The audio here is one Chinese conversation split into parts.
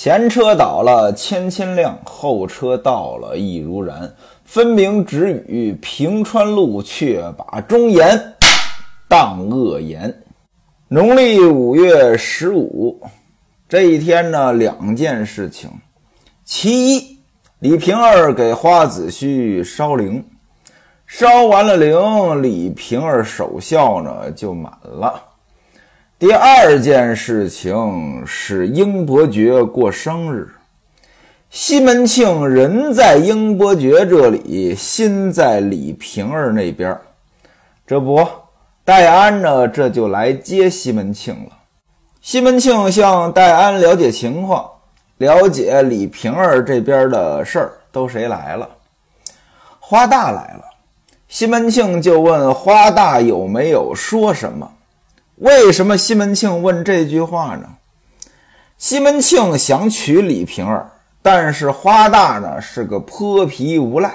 前车倒了千千辆，后车到了亦如然。分明只与平川路，却把忠言当恶言。农历五月十五这一天呢，两件事情。其一，李瓶儿给花子虚烧灵，烧完了灵，李瓶儿守孝呢就满了。第二件事情是英伯爵过生日，西门庆人在英伯爵这里，心在李瓶儿那边。这不，戴安呢，这就来接西门庆了。西门庆向戴安了解情况，了解李瓶儿这边的事儿，都谁来了？花大来了。西门庆就问花大有没有说什么。为什么西门庆问这句话呢？西门庆想娶李瓶儿，但是花大呢是个泼皮无赖，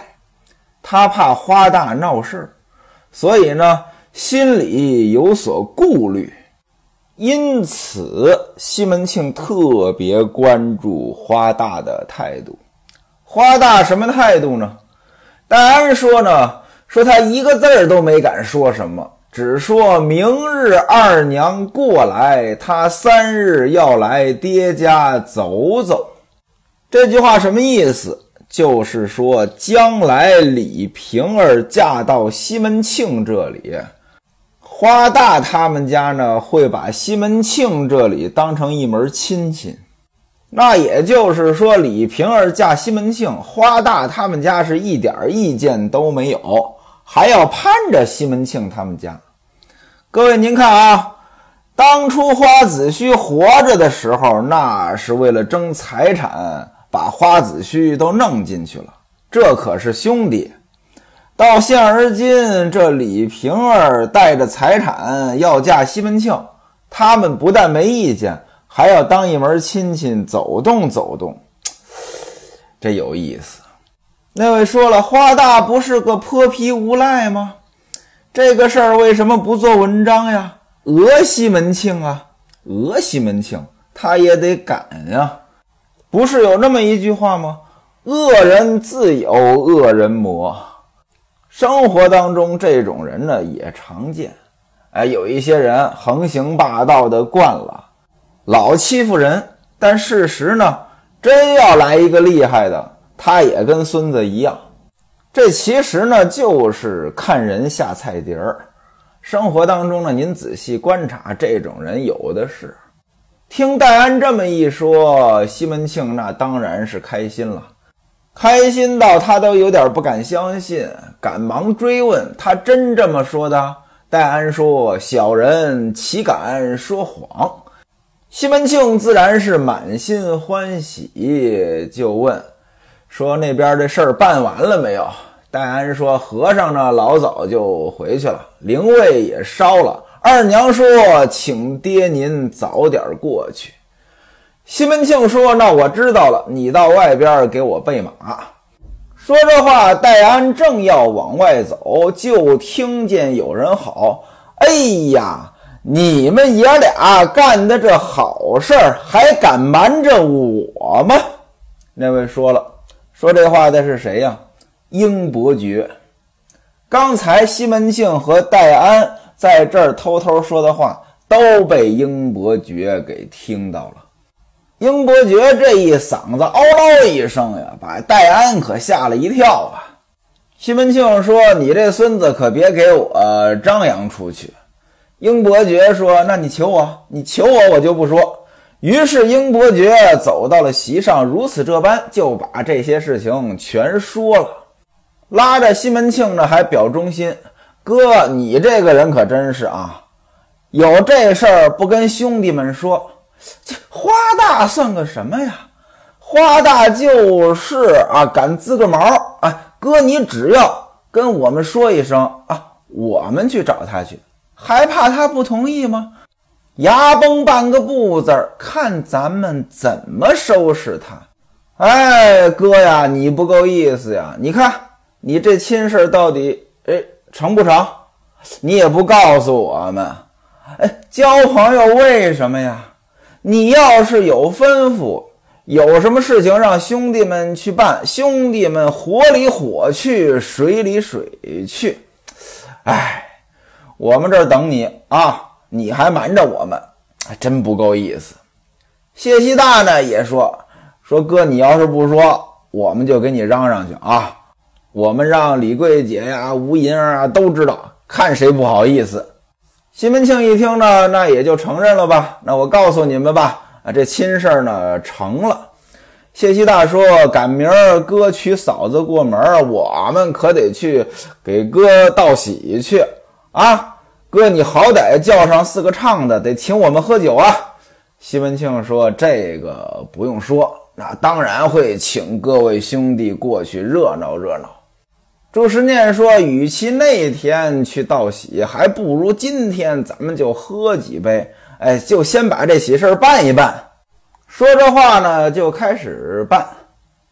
他怕花大闹事所以呢心里有所顾虑。因此，西门庆特别关注花大的态度。花大什么态度呢？戴安说呢，说他一个字儿都没敢说什么。只说明日二娘过来，他三日要来爹家走走。这句话什么意思？就是说，将来李瓶儿嫁到西门庆这里，花大他们家呢会把西门庆这里当成一门亲戚。那也就是说，李瓶儿嫁西门庆，花大他们家是一点意见都没有。还要攀着西门庆他们家，各位您看啊，当初花子虚活着的时候，那是为了争财产，把花子虚都弄进去了，这可是兄弟。到现而今，这李瓶儿带着财产要嫁西门庆，他们不但没意见，还要当一门亲戚走动走动，这有意思。那位说了，花大不是个泼皮无赖吗？这个事儿为什么不做文章呀？讹西门庆啊，讹西门庆，他也得敢呀。不是有那么一句话吗？恶人自有恶人磨。生活当中这种人呢也常见。哎，有一些人横行霸道的惯了，老欺负人，但事实呢，真要来一个厉害的。他也跟孙子一样，这其实呢就是看人下菜碟儿。生活当中呢，您仔细观察，这种人有的是。听戴安这么一说，西门庆那当然是开心了，开心到他都有点不敢相信，赶忙追问：“他真这么说的？”戴安说：“小人岂敢说谎？”西门庆自然是满心欢喜，就问。说那边这事儿办完了没有？戴安说：“和尚呢，老早就回去了，灵位也烧了。二娘说，请爹您早点过去。”西门庆说：“那我知道了，你到外边给我备马。”说这话，戴安正要往外走，就听见有人吼：“哎呀，你们爷俩干的这好事儿，还敢瞒着我吗？”那位说了。说这话的是谁呀？英伯爵。刚才西门庆和戴安在这儿偷偷说的话，都被英伯爵给听到了。英伯爵这一嗓子嗷嗷一声呀，把戴安可吓了一跳啊。西门庆说：“你这孙子可别给我张扬出去。”英伯爵说：“那你求我，你求我，我就不说。”于是英伯爵走到了席上，如此这般就把这些事情全说了，拉着西门庆呢还表忠心。哥，你这个人可真是啊，有这事儿不跟兄弟们说，这花大算个什么呀？花大就是啊，敢滋个毛啊！哥，你只要跟我们说一声啊，我们去找他去，还怕他不同意吗？牙崩半个不字儿，看咱们怎么收拾他！哎，哥呀，你不够意思呀！你看你这亲事到底哎成不成？你也不告诉我们。哎，交朋友为什么呀？你要是有吩咐，有什么事情让兄弟们去办，兄弟们火里火去，水里水去。哎，我们这儿等你啊，你还瞒着我们，还真不够意思。谢希大呢也说说哥，你要是不说，我们就给你嚷嚷去啊。我们让李桂姐呀、吴银儿啊都知道，看谁不好意思。西门庆一听呢，那也就承认了吧。那我告诉你们吧，啊，这亲事儿呢成了。谢希大说：“赶明儿哥娶嫂子过门，我们可得去给哥道喜去啊！哥，你好歹叫上四个唱的，得请我们喝酒啊！”西门庆说：“这个不用说，那当然会请各位兄弟过去热闹热闹。”朱时念说：“与其那天去道喜，还不如今天咱们就喝几杯。哎，就先把这喜事办一办。”说着话呢，就开始办。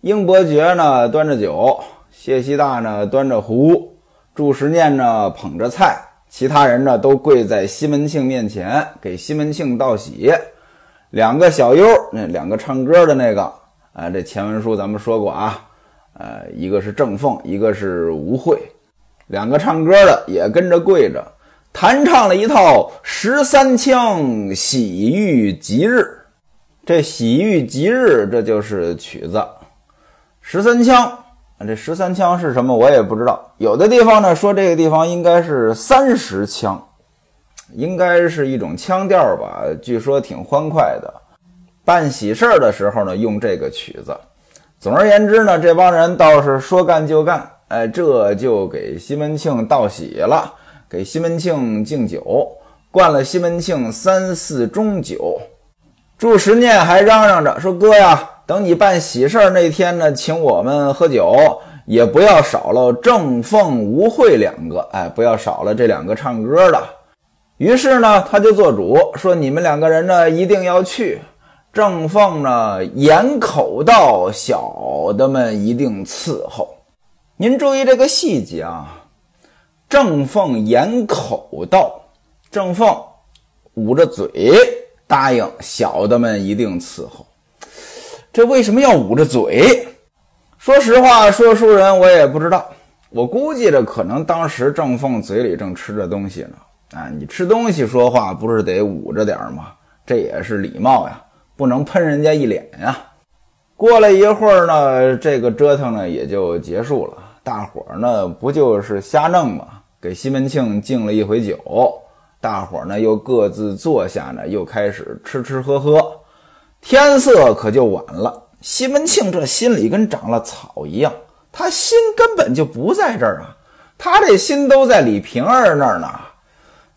英伯爵呢端着酒，谢希大呢端着壶，祝时念呢捧着菜，其他人呢都跪在西门庆面前给西门庆道喜。两个小优，那两个唱歌的那个，啊，这前文书咱们说过啊。呃，一个是郑凤，一个是吴慧，两个唱歌的也跟着跪着，弹唱了一套十三腔喜遇吉日。这喜遇吉日，这就是曲子。十三腔，这十三腔是什么？我也不知道。有的地方呢说这个地方应该是三十腔，应该是一种腔调吧。据说挺欢快的。办喜事儿的时候呢，用这个曲子。总而言之呢，这帮人倒是说干就干，哎，这就给西门庆道喜了，给西门庆敬酒，灌了西门庆三四盅酒。祝时念还嚷嚷着说：“哥呀，等你办喜事那天呢，请我们喝酒，也不要少了郑凤、吴慧两个，哎，不要少了这两个唱歌的。”于是呢，他就做主说：“你们两个人呢，一定要去。”郑凤呢，严口道，小的们一定伺候。您注意这个细节啊，郑凤严口道，郑凤捂着嘴答应小的们一定伺候。这为什么要捂着嘴？说实话，说书人我也不知道。我估计着可能当时郑凤嘴里正吃着东西呢。啊，你吃东西说话不是得捂着点吗？这也是礼貌呀。不能喷人家一脸呀！过了一会儿呢，这个折腾呢也就结束了。大伙儿呢不就是瞎弄吗？给西门庆敬了一回酒，大伙儿呢又各自坐下呢，又开始吃吃喝喝。天色可就晚了。西门庆这心里跟长了草一样，他心根本就不在这儿啊，他这心都在李瓶儿那儿呢。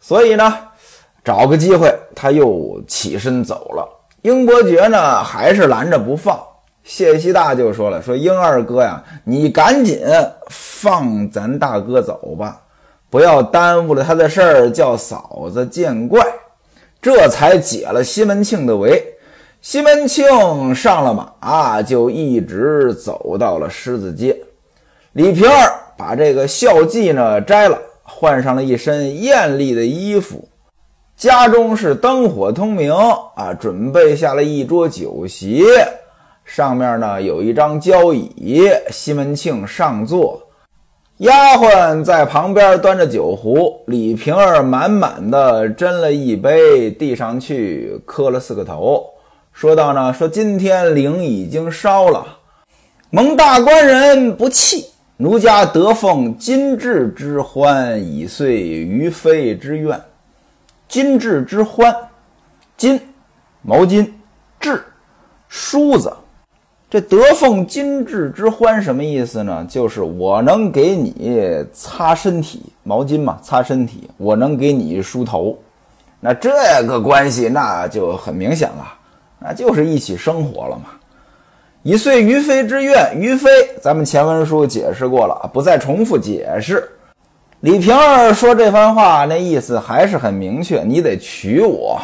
所以呢，找个机会他又起身走了。英伯爵呢，还是拦着不放。谢希大就说了：“说英二哥呀，你赶紧放咱大哥走吧，不要耽误了他的事儿，叫嫂子见怪。”这才解了西门庆的围。西门庆上了马，就一直走到了狮子街。李瓶儿把这个孝髻呢摘了，换上了一身艳丽的衣服。家中是灯火通明啊，准备下了一桌酒席，上面呢有一张交椅，西门庆上座，丫鬟在旁边端着酒壶，李瓶儿满满的斟了一杯，递上去，磕了四个头，说道呢：“说今天灵已经烧了，蒙大官人不弃，奴家得奉金质之欢，以遂于妃之愿。”金质之欢，金，毛巾，质，梳子。这得奉金质之欢什么意思呢？就是我能给你擦身体，毛巾嘛，擦身体。我能给你梳头，那这个关系那就很明显了，那就是一起生活了嘛。以遂于妃之愿，于妃，咱们前文书解释过了，不再重复解释。李瓶儿说这番话，那意思还是很明确，你得娶我。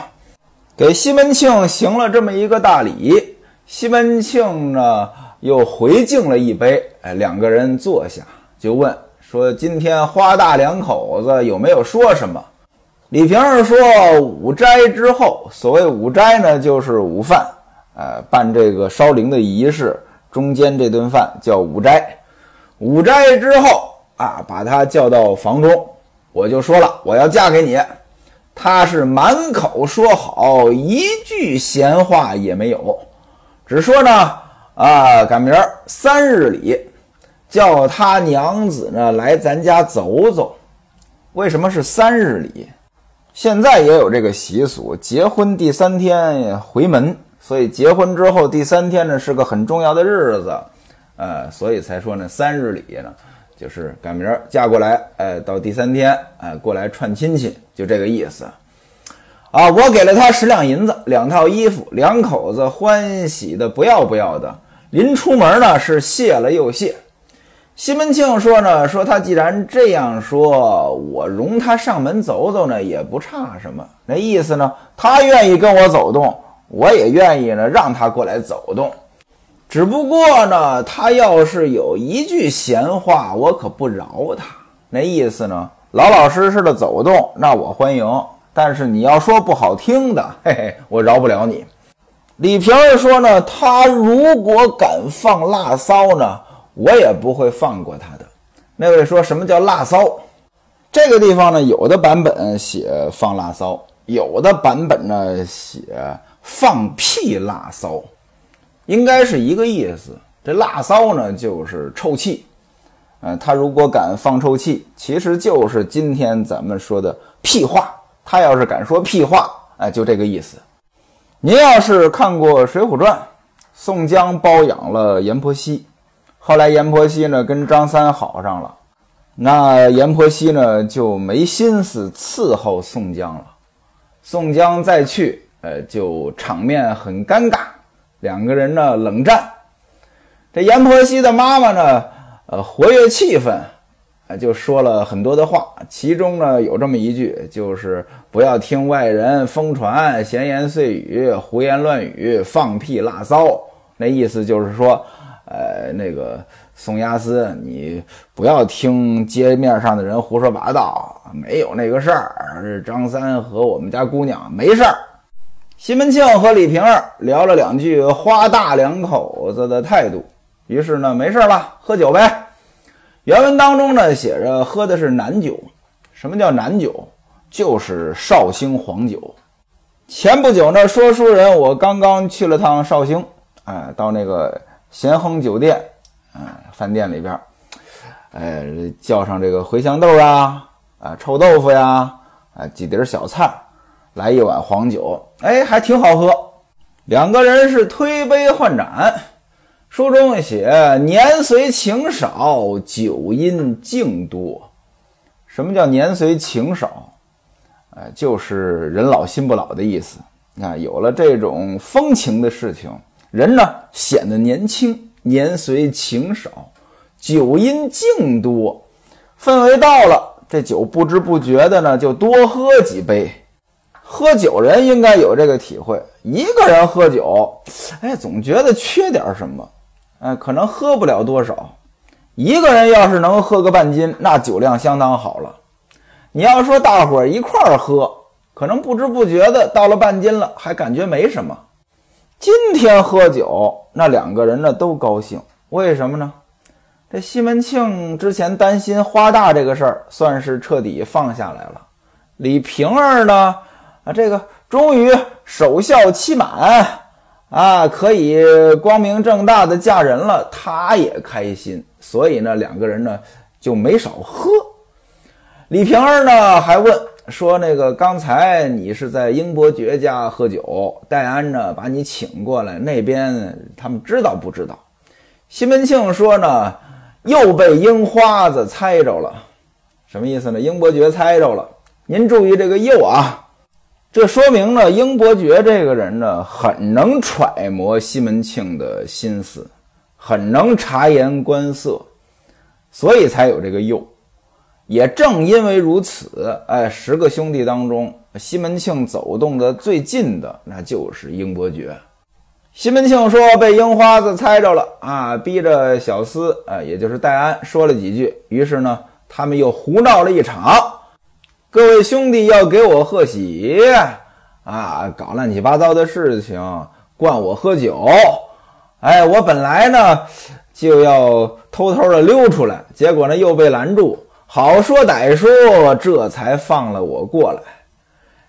给西门庆行了这么一个大礼，西门庆呢又回敬了一杯。哎，两个人坐下，就问说：“今天花大两口子有没有说什么？”李瓶儿说：“午斋之后，所谓午斋呢，就是午饭。呃，办这个烧灵的仪式，中间这顿饭叫午斋。午斋之后啊，把他叫到房中，我就说了，我要嫁给你。他是满口说好，一句闲话也没有，只说呢，啊，赶明儿三日里，叫他娘子呢来咱家走走。为什么是三日里？现在也有这个习俗，结婚第三天回门，所以结婚之后第三天呢是个很重要的日子，呃，所以才说呢三日里呢，就是赶明儿嫁过来，哎，到第三天，哎，过来串亲戚，就这个意思。啊，我给了他十两银子，两套衣服，两口子欢喜的不要不要的。临出门呢，是谢了又谢。西门庆说呢，说他既然这样说，我容他上门走走呢，也不差什么。那意思呢，他愿意跟我走动，我也愿意呢，让他过来走动。只不过呢，他要是有一句闲话，我可不饶他。那意思呢，老老实实的走动，那我欢迎。但是你要说不好听的，嘿嘿，我饶不了你。李瓶儿说呢，他如果敢放辣骚呢，我也不会放过他的。那位说什么叫辣骚？这个地方呢，有的版本写放辣骚，有的版本呢写放屁辣骚，应该是一个意思。这辣骚呢，就是臭气。嗯，他如果敢放臭气，其实就是今天咱们说的屁话。他要是敢说屁话，哎，就这个意思。您要是看过《水浒传》，宋江包养了阎婆惜，后来阎婆惜呢跟张三好上了，那阎婆惜呢就没心思伺候宋江了。宋江再去，呃，就场面很尴尬，两个人呢冷战。这阎婆惜的妈妈呢，呃，活跃气氛。就说了很多的话，其中呢有这么一句，就是不要听外人疯传、闲言碎语、胡言乱语、放屁拉骚。那意思就是说，呃，那个宋押司，你不要听街面上的人胡说八道，没有那个事儿。张三和我们家姑娘没事儿。西门庆和李瓶儿聊了两句花大两口子的态度，于是呢，没事了，喝酒呗。原文当中呢写着喝的是南酒，什么叫南酒？就是绍兴黄酒。前不久呢，说书人我刚刚去了趟绍兴，哎，到那个咸亨酒店，哎，饭店里边，哎，叫上这个茴香豆啊，啊，臭豆腐呀，啊，几碟小菜，来一碗黄酒，哎，还挺好喝。两个人是推杯换盏。书中写年随情少，酒因敬多。什么叫年随情少？哎，就是人老心不老的意思。啊，有了这种风情的事情，人呢显得年轻，年随情少，酒因敬多。氛围到了，这酒不知不觉的呢就多喝几杯。喝酒人应该有这个体会，一个人喝酒，哎，总觉得缺点什么。哎，可能喝不了多少。一个人要是能喝个半斤，那酒量相当好了。你要说大伙儿一块儿喝，可能不知不觉的到了半斤了，还感觉没什么。今天喝酒，那两个人呢都高兴，为什么呢？这西门庆之前担心花大这个事儿，算是彻底放下来了。李瓶儿呢，啊，这个终于守孝期满。啊，可以光明正大的嫁人了，他也开心，所以呢，两个人呢就没少喝。李瓶儿呢还问说：“那个刚才你是在英伯爵家喝酒，戴安呢把你请过来，那边他们知道不知道？”西门庆说：“呢又被樱花子猜着了，什么意思呢？英伯爵猜着了。您注意这个‘又’啊。”这说明呢，英伯爵这个人呢，很能揣摩西门庆的心思，很能察言观色，所以才有这个又。也正因为如此，哎，十个兄弟当中，西门庆走动的最近的，那就是英伯爵。西门庆说被樱花子猜着了啊，逼着小厮，啊，也就是戴安说了几句，于是呢，他们又胡闹了一场。各位兄弟要给我贺喜啊！搞乱七八糟的事情，灌我喝酒。哎，我本来呢就要偷偷的溜出来，结果呢又被拦住。好说歹说，这才放了我过来。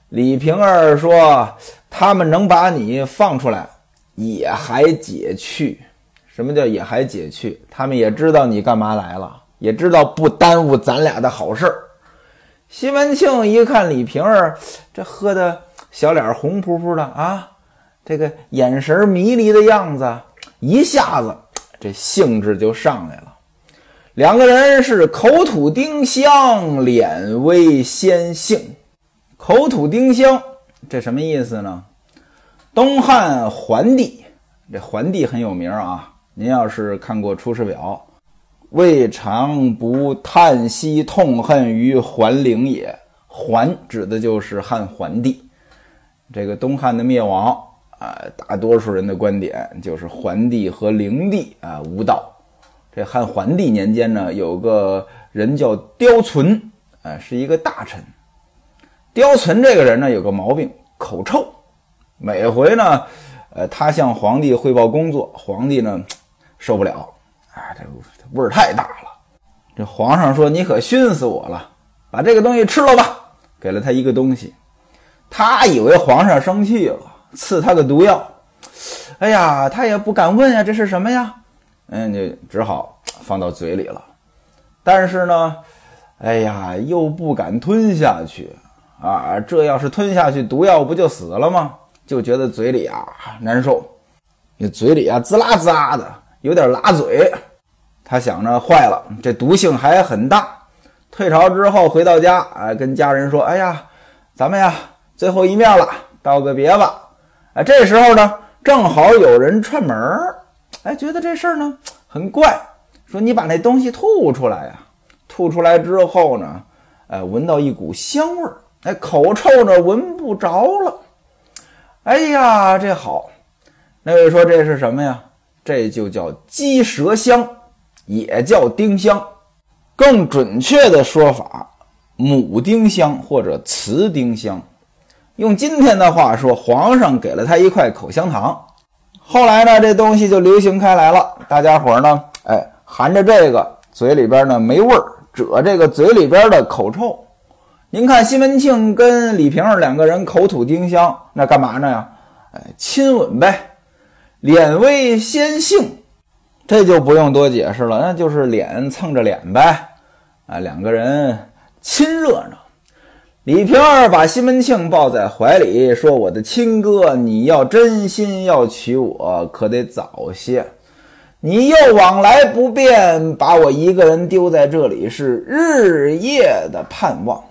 李瓶儿说：“他们能把你放出来，也还解去。什么叫也还解去？他们也知道你干嘛来了，也知道不耽误咱俩的好事儿。”西门庆一看李瓶儿这喝的小脸红扑扑的啊，这个眼神迷离的样子，一下子这兴致就上来了。两个人是口吐丁香，脸微先性。口吐丁香，这什么意思呢？东汉桓帝，这桓帝很有名啊。您要是看过《出师表》，未尝不叹息痛恨于桓灵也。桓指的就是汉桓帝。这个东汉的灭亡啊，大多数人的观点就是桓帝和灵帝啊无道。这汉桓帝年间呢，有个人叫刁存，啊，是一个大臣。刁存这个人呢，有个毛病，口臭。每回呢，呃，他向皇帝汇报工作，皇帝呢受不了，啊，这味儿太大了。这皇上说：“你可熏死我了，把这个东西吃了吧。”给了他一个东西，他以为皇上生气了，赐他个毒药。哎呀，他也不敢问呀，这是什么呀？嗯，就只好放到嘴里了，但是呢，哎呀，又不敢吞下去啊！这要是吞下去，毒药不就死了吗？就觉得嘴里啊难受，你嘴里啊滋啦滋啦的，有点拉嘴。他想着坏了，这毒性还很大。退朝之后回到家，哎，跟家人说：“哎呀，咱们呀最后一面了，道个别吧。”哎，这时候呢，正好有人串门儿。哎，觉得这事儿呢很怪，说你把那东西吐出来呀，吐出来之后呢，哎，闻到一股香味儿，哎，口臭呢闻不着了。哎呀，这好，那位说这是什么呀？这就叫鸡舌香，也叫丁香，更准确的说法，母丁香或者雌丁香。用今天的话说，皇上给了他一块口香糖。后来呢，这东西就流行开来了。大家伙呢，哎，含着这个，嘴里边呢没味儿，遮这个嘴里边的口臭。您看西门庆跟李瓶儿两个人口吐丁香，那干嘛呢呀？哎，亲吻呗，脸微先性，这就不用多解释了，那就是脸蹭着脸呗。啊，两个人亲热闹。李瓶儿把西门庆抱在怀里，说：“我的亲哥，你要真心要娶我，可得早些。你又往来不便，把我一个人丢在这里，是日夜的盼望。”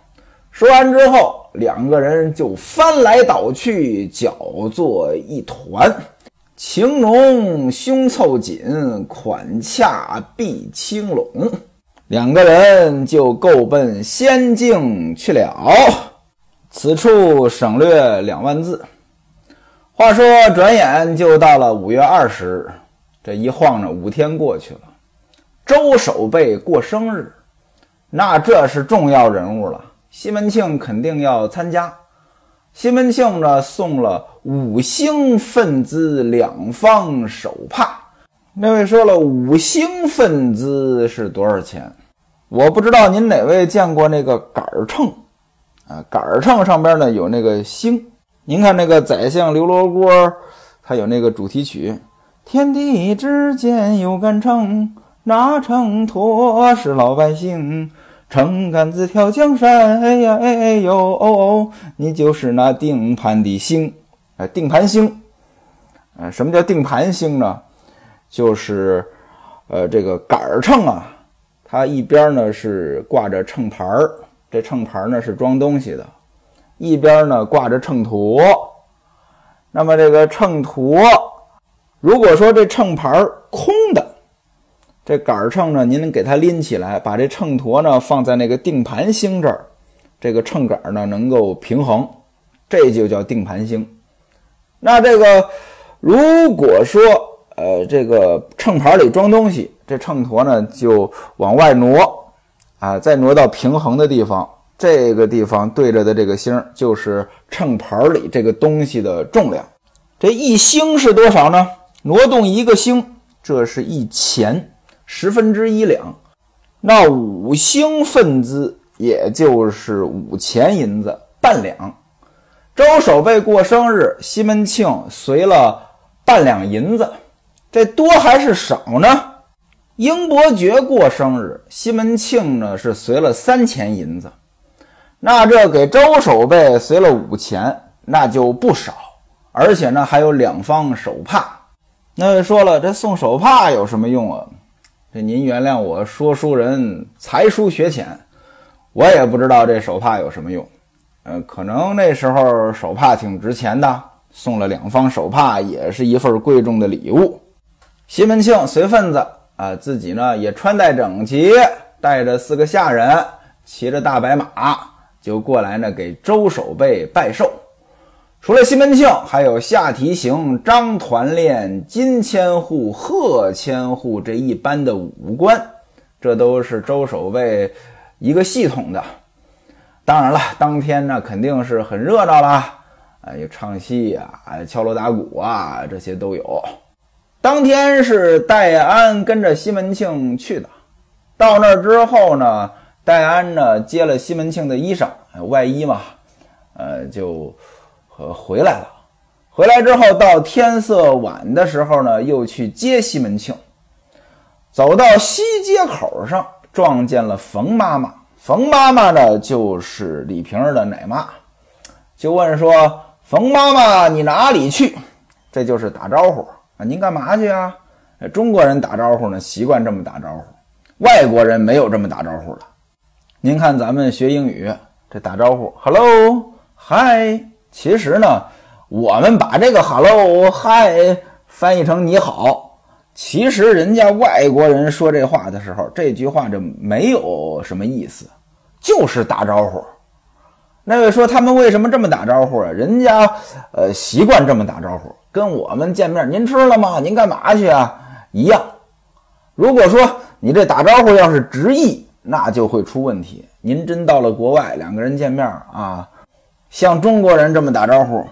说完之后，两个人就翻来倒去，搅作一团，情浓胸凑紧，款洽臂轻拢。两个人就够奔仙境去了。此处省略两万字。话说，转眼就到了五月二十日，这一晃呢，五天过去了。周守备过生日，那这是重要人物了。西门庆肯定要参加。西门庆呢，送了五星分资两方手帕。那位说了，五星分资是多少钱？我不知道您哪位见过那个杆秤，啊，杆秤上边呢有那个星。您看那个宰相刘罗锅，他有那个主题曲：天地之间有杆秤，那秤砣是老百姓，秤杆子挑江山，哎呀哎呦，你就是那定盘的星，哎，定盘星，呃，什么叫定盘星呢？就是，呃，这个杆儿秤啊。它一边呢是挂着秤盘儿，这秤盘儿呢是装东西的；一边呢挂着秤砣。那么这个秤砣，如果说这秤盘儿空的，这杆儿秤呢，您给它拎起来，把这秤砣呢放在那个定盘星这儿，这个秤杆呢能够平衡，这就叫定盘星。那这个如果说呃这个秤盘里装东西。这秤砣呢，就往外挪，啊，再挪到平衡的地方。这个地方对着的这个星，就是秤盘里这个东西的重量。这一星是多少呢？挪动一个星，这是一钱，十分之一两。那五星分资，也就是五钱银子，半两。周守备过生日，西门庆随了半两银子，这多还是少呢？英伯爵过生日，西门庆呢是随了三钱银子，那这给周守备随了五钱，那就不少，而且呢还有两方手帕。那说了，这送手帕有什么用啊？这您原谅我说书人才疏学浅，我也不知道这手帕有什么用。呃，可能那时候手帕挺值钱的，送了两方手帕也是一份贵重的礼物。西门庆随份子。啊，自己呢也穿戴整齐，带着四个下人，骑着大白马就过来呢，给周守备拜寿。除了西门庆，还有夏提刑、张团练、金千户、贺千户这一般的武官，这都是周守备一个系统的。当然了，当天呢肯定是很热闹啦，啊，有唱戏啊，敲锣打鼓啊，这些都有。当天是戴安跟着西门庆去的，到那儿之后呢，戴安呢接了西门庆的衣裳外衣嘛，呃，就回来了。回来之后，到天色晚的时候呢，又去接西门庆。走到西街口上，撞见了冯妈妈。冯妈妈呢，就是李瓶儿的奶妈，就问说：“冯妈妈，你哪里去？”这就是打招呼。您干嘛去啊？中国人打招呼呢，习惯这么打招呼，外国人没有这么打招呼的。您看咱们学英语，这打招呼，hello，hi，其实呢，我们把这个 hello，hi 翻译成你好，其实人家外国人说这话的时候，这句话就没有什么意思，就是打招呼。那位说他们为什么这么打招呼啊？人家呃习惯这么打招呼。跟我们见面，您吃了吗？您干嘛去啊？一样。如果说你这打招呼要是直译，那就会出问题。您真到了国外，两个人见面啊，像中国人这么打招呼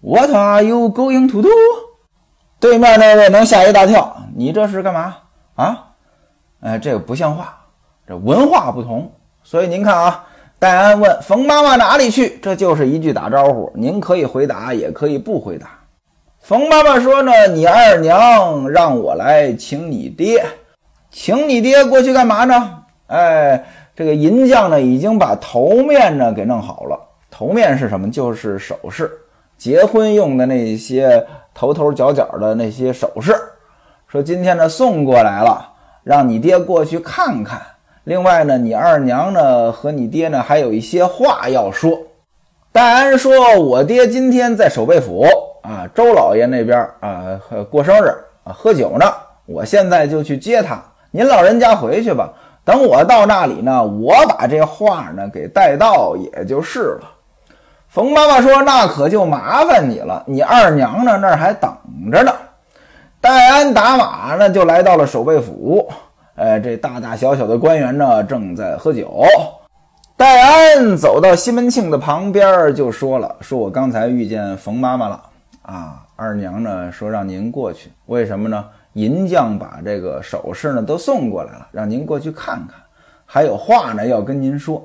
，What are you going to do？对面那位能吓一大跳。你这是干嘛啊？哎，这个不像话，这文化不同。所以您看啊，戴安问冯妈妈哪里去，这就是一句打招呼。您可以回答，也可以不回答。冯妈妈说呢：“你二娘让我来请你爹，请你爹过去干嘛呢？哎，这个银匠呢已经把头面呢给弄好了。头面是什么？就是首饰，结婚用的那些头头角角的那些首饰。说今天呢送过来了，让你爹过去看看。另外呢，你二娘呢和你爹呢还有一些话要说。戴安说：我爹今天在守备府。”啊，周老爷那边啊，过生日啊，喝酒呢。我现在就去接他，您老人家回去吧。等我到那里呢，我把这话呢给带到，也就是了。冯妈妈说：“那可就麻烦你了，你二娘呢那儿还等着呢。”戴安打马呢，就来到了守备府。哎，这大大小小的官员呢，正在喝酒。戴安走到西门庆的旁边，就说了：“说我刚才遇见冯妈妈了。”啊，二娘呢说让您过去，为什么呢？银匠把这个首饰呢都送过来了，让您过去看看，还有话呢要跟您说。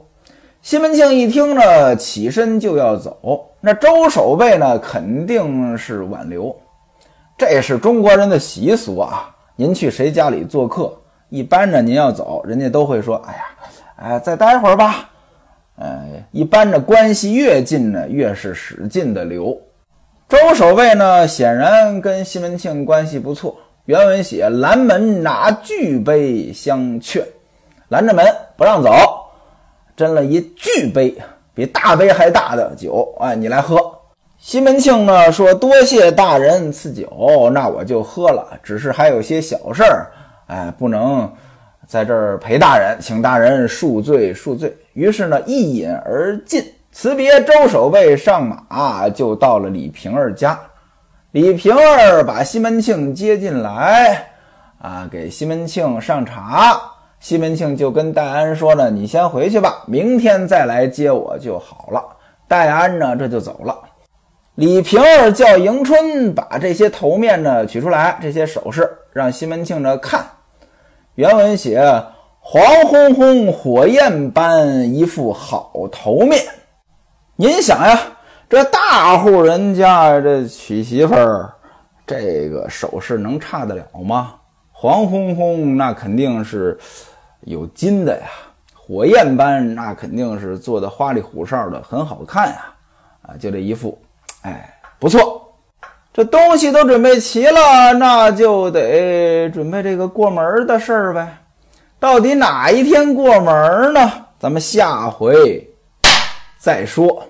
西门庆一听呢，起身就要走。那周守备呢，肯定是挽留，这是中国人的习俗啊。您去谁家里做客，一般呢您要走，人家都会说：“哎呀，哎，再待会儿吧。”哎，一般的关系越近呢，越是使劲的留。周守备呢，显然跟西门庆关系不错。原文写：“拦门拿巨杯相劝，拦着门不让走，斟了一巨杯，比大杯还大的酒，哎，你来喝。”西门庆呢说：“多谢大人赐酒，那我就喝了。只是还有些小事儿，哎，不能在这儿陪大人，请大人恕罪恕罪。”于是呢，一饮而尽。辞别周守备，上马就到了李瓶儿家。李瓶儿把西门庆接进来，啊，给西门庆上茶。西门庆就跟戴安说呢：“你先回去吧，明天再来接我就好了。”戴安呢，这就走了。李瓶儿叫迎春把这些头面呢取出来，这些首饰让西门庆呢看。原文写黄烘烘火焰般一副好头面。您想呀，这大户人家这娶媳妇儿，这个首饰能差得了吗？黄烘烘那肯定是有金的呀，火焰般那肯定是做的花里胡哨的，很好看呀。啊，就这一副。哎，不错，这东西都准备齐了，那就得准备这个过门的事儿呗。到底哪一天过门呢？咱们下回再说。